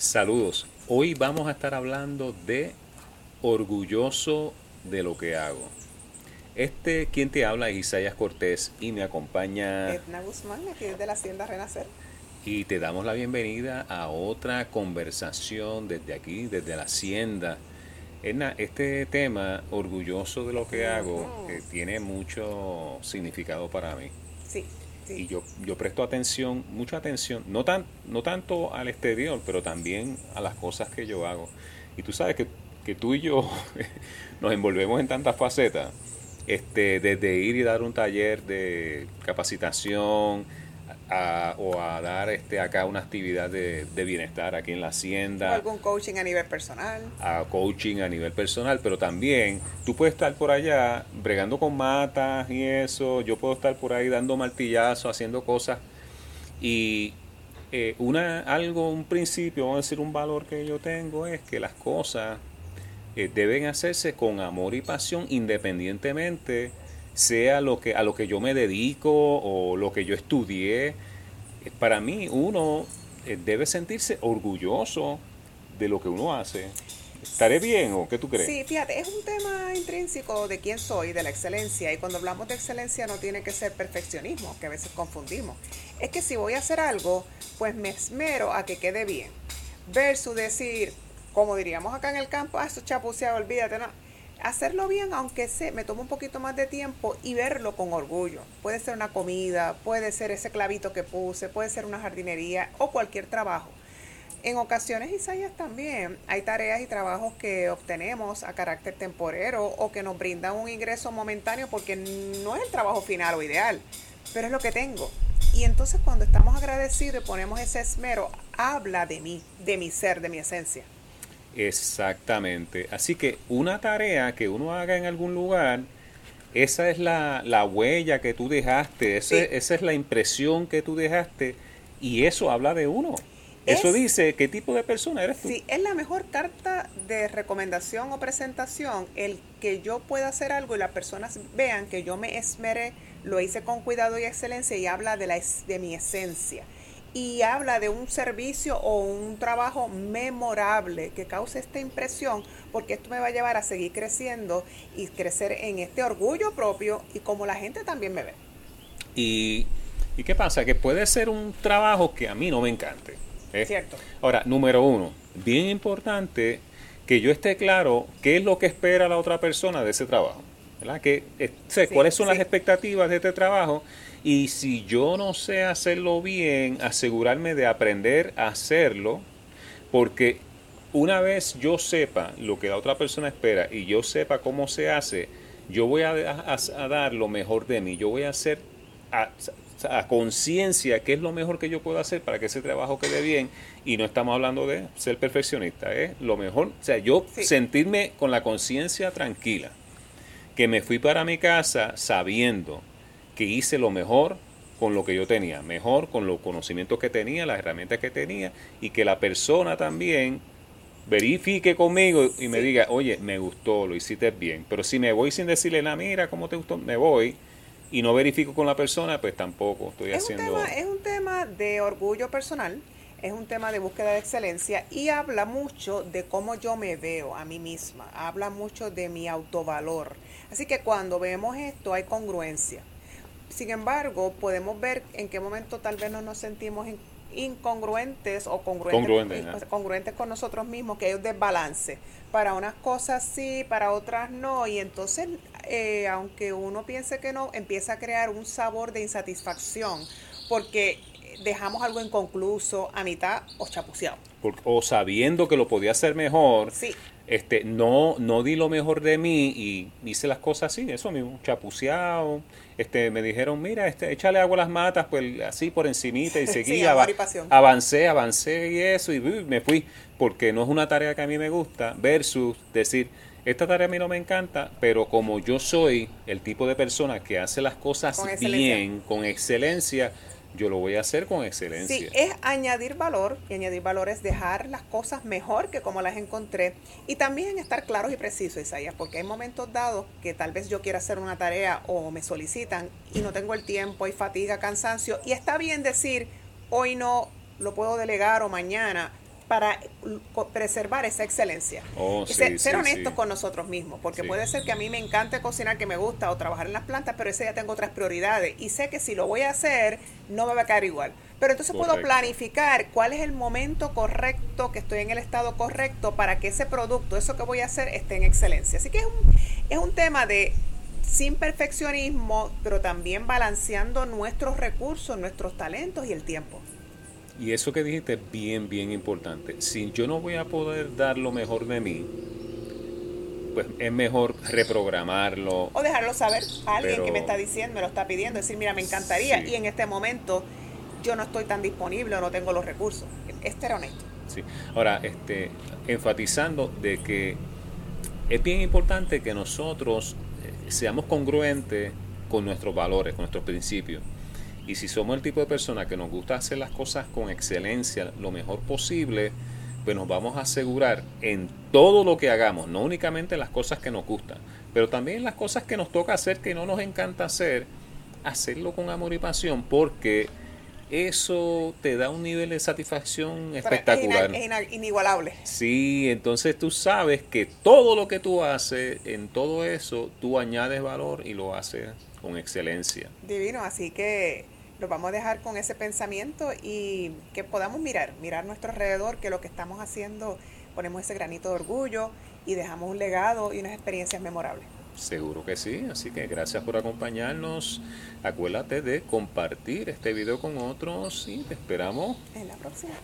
Saludos. Hoy vamos a estar hablando de orgulloso de lo que hago. Este, quien te habla es Isaías Cortés y me acompaña Edna Guzmán, aquí desde la Hacienda Renacer. y te damos la bienvenida a otra conversación desde aquí, desde la Hacienda. Edna, este tema, orgulloso de lo que hago, eh, tiene mucho significado para mí. Sí. Y yo, yo presto atención, mucha atención, no, tan, no tanto al exterior, pero también a las cosas que yo hago. Y tú sabes que, que tú y yo nos envolvemos en tantas facetas, este, desde ir y dar un taller de capacitación a- o a dar este, acá una actividad de, de bienestar aquí en la O hacienda algún coaching a nivel personal. a coaching a nivel personal, pero también tú puedes estar por allá bregando con matas y eso, yo puedo estar por ahí dando martillazos, haciendo cosas. Y eh, una algo, un principio, vamos a decir un valor que yo tengo es que las cosas eh, deben hacerse con amor y pasión independientemente sea lo que a lo que yo me dedico o lo que yo estudié. Eh, Para mí uno eh, debe sentirse orgulloso de lo que uno hace. ¿Estaré bien o qué tú crees? Sí, fíjate, es un tema intrínseco de quién soy, de la excelencia. Y cuando hablamos de excelencia no tiene que ser perfeccionismo, que a veces confundimos. Es que si voy a hacer algo, pues me esmero a que quede bien. Versus decir, como diríamos acá en el campo, ah, eso chapuceado, olvídate, no. Hacerlo bien, aunque se, me tome un poquito más de tiempo y verlo con orgullo. Puede ser una comida, puede ser ese clavito que puse, puede ser una jardinería o cualquier trabajo. En ocasiones, Isaías, también hay tareas y trabajos que obtenemos a carácter temporero o que nos brindan un ingreso momentáneo porque no es el trabajo final o ideal, pero es lo que tengo. Y entonces cuando estamos agradecidos y ponemos ese esmero, habla de mí, de mi ser, de mi esencia. Exactamente. Así que una tarea que uno haga en algún lugar, esa es la, la huella que tú dejaste, Sí. esa es la impresión que tú dejaste y eso habla de uno. Eso Es- dice qué tipo de persona eres tú. Sí, es la mejor carta de recomendación o presentación el que yo pueda hacer algo y las personas vean que yo me esmeré, lo hice con cuidado y excelencia y habla de, la, de mi esencia. Y habla de un servicio o un trabajo memorable que cause esta impresión, porque esto me va a llevar a seguir creciendo y crecer en este orgullo propio y como la gente también me ve. Y, ¿y qué pasa? Que puede ser un trabajo que a mí no me encante. ¿eh? Cierto. Ahora, número uno, bien importante que yo esté claro qué es lo que espera la otra persona de ese trabajo. ¿verdad? Que, eh, sé, Sí, ¿Cuáles son las expectativas de este trabajo? Y si yo no sé hacerlo bien, asegurarme de aprender a hacerlo, porque una vez yo sepa lo que la otra persona espera y yo sepa cómo se hace, yo voy a, a- a dar lo mejor de mí. Yo voy a hacer a, a conciencia qué es lo mejor que yo puedo hacer para que ese trabajo quede bien. Y no estamos hablando de ser perfeccionista, es lo mejor. O sea, yo Sí. sentirme con la conciencia tranquila, que me fui para mi casa sabiendo que hice lo mejor con lo que yo tenía, mejor con los conocimientos que tenía, las herramientas que tenía, y que la persona también verifique conmigo y me Sí. diga, oye, me gustó, lo hiciste bien. Pero si me voy sin decirle, nada, mira, ¿cómo te gustó? Me voy y no verifico con la persona, pues tampoco estoy Es un, haciendo... tema, es un tema de orgullo personal, es un tema de búsqueda de excelencia y habla mucho de cómo yo me veo a mí misma, habla mucho de mi autovalor. Así que cuando vemos esto hay congruencia. Sin embargo, podemos ver en qué momento tal vez no nos sentimos in- incongruentes o congruentes, congruentes con nosotros mismos, que hay un desbalance. Para unas cosas sí, para otras no. Y entonces, eh, aunque uno piense que no, empieza a crear un sabor de insatisfacción porque dejamos algo inconcluso, a mitad o chapuceado. por- o sabiendo que lo podía hacer mejor, Sí, este, no, no di lo mejor de mí y hice las cosas así, eso mismo, chapuceado. Este, me dijeron, mira, este, échale agua a las matas, pues así por encimita y Sí, seguí, ava- y avancé, avancé y eso, y me fui, porque no es una tarea que a mí me gusta, versus decir, esta tarea a mí no me encanta, pero como yo soy el tipo de persona que hace las cosas Con bien, con excelencia, yo lo voy a hacer con excelencia. Sí, es añadir valor, y añadir valor es dejar las cosas mejor que como las encontré, y también estar claros y precisos, Isaías, porque hay momentos dados que tal vez yo quiera hacer una tarea o me solicitan y no tengo el tiempo, hay fatiga, cansancio, y está bien decir, hoy no lo puedo delegar o mañana, para preservar esa excelencia. Oh, ser, honestos con nosotros mismos, porque puede ser que a mí me encante cocinar, que me gusta, o trabajar en las plantas, pero ese ya tengo otras prioridades y sé que si lo voy a hacer no me va a caer igual. Pero entonces puedo planificar cuál es el momento correcto, que estoy en el estado correcto para que ese producto, eso que voy a hacer, esté en excelencia. Así que es un, es un tema de sin perfeccionismo, pero también balanceando nuestros recursos, nuestros talentos y el tiempo. Y eso que dijiste es bien, bien importante. Si yo no voy a poder dar lo mejor de mí, pues es mejor reprogramarlo. O dejarlo saber a alguien que me está diciendo, me lo está pidiendo, decir, mira, me encantaría y en este momento yo no estoy tan disponible o no tengo los recursos. Este era honesto. Sí. Ahora, este, enfatizando de que es bien importante que nosotros eh, seamos congruentes con nuestros valores, con nuestros principios. Y si somos el tipo de persona que nos gusta hacer las cosas con excelencia, lo mejor posible, pues nos vamos a asegurar en todo lo que hagamos, no únicamente las cosas que nos gustan, pero también las cosas que nos toca hacer que no nos encanta hacer, hacerlo con amor y pasión, porque eso te da un nivel de satisfacción espectacular. Es inigualable. Sí, entonces tú sabes que todo lo que tú haces, en todo eso, tú añades valor y lo haces con excelencia. Divino, así que lo vamos a dejar con ese pensamiento y que podamos mirar, mirar nuestro alrededor, que lo que estamos haciendo ponemos ese granito de orgullo y dejamos un legado y unas experiencias memorables. Seguro que sí, así que gracias por acompañarnos. Acuérdate de compartir este video con otros y te esperamos en la próxima.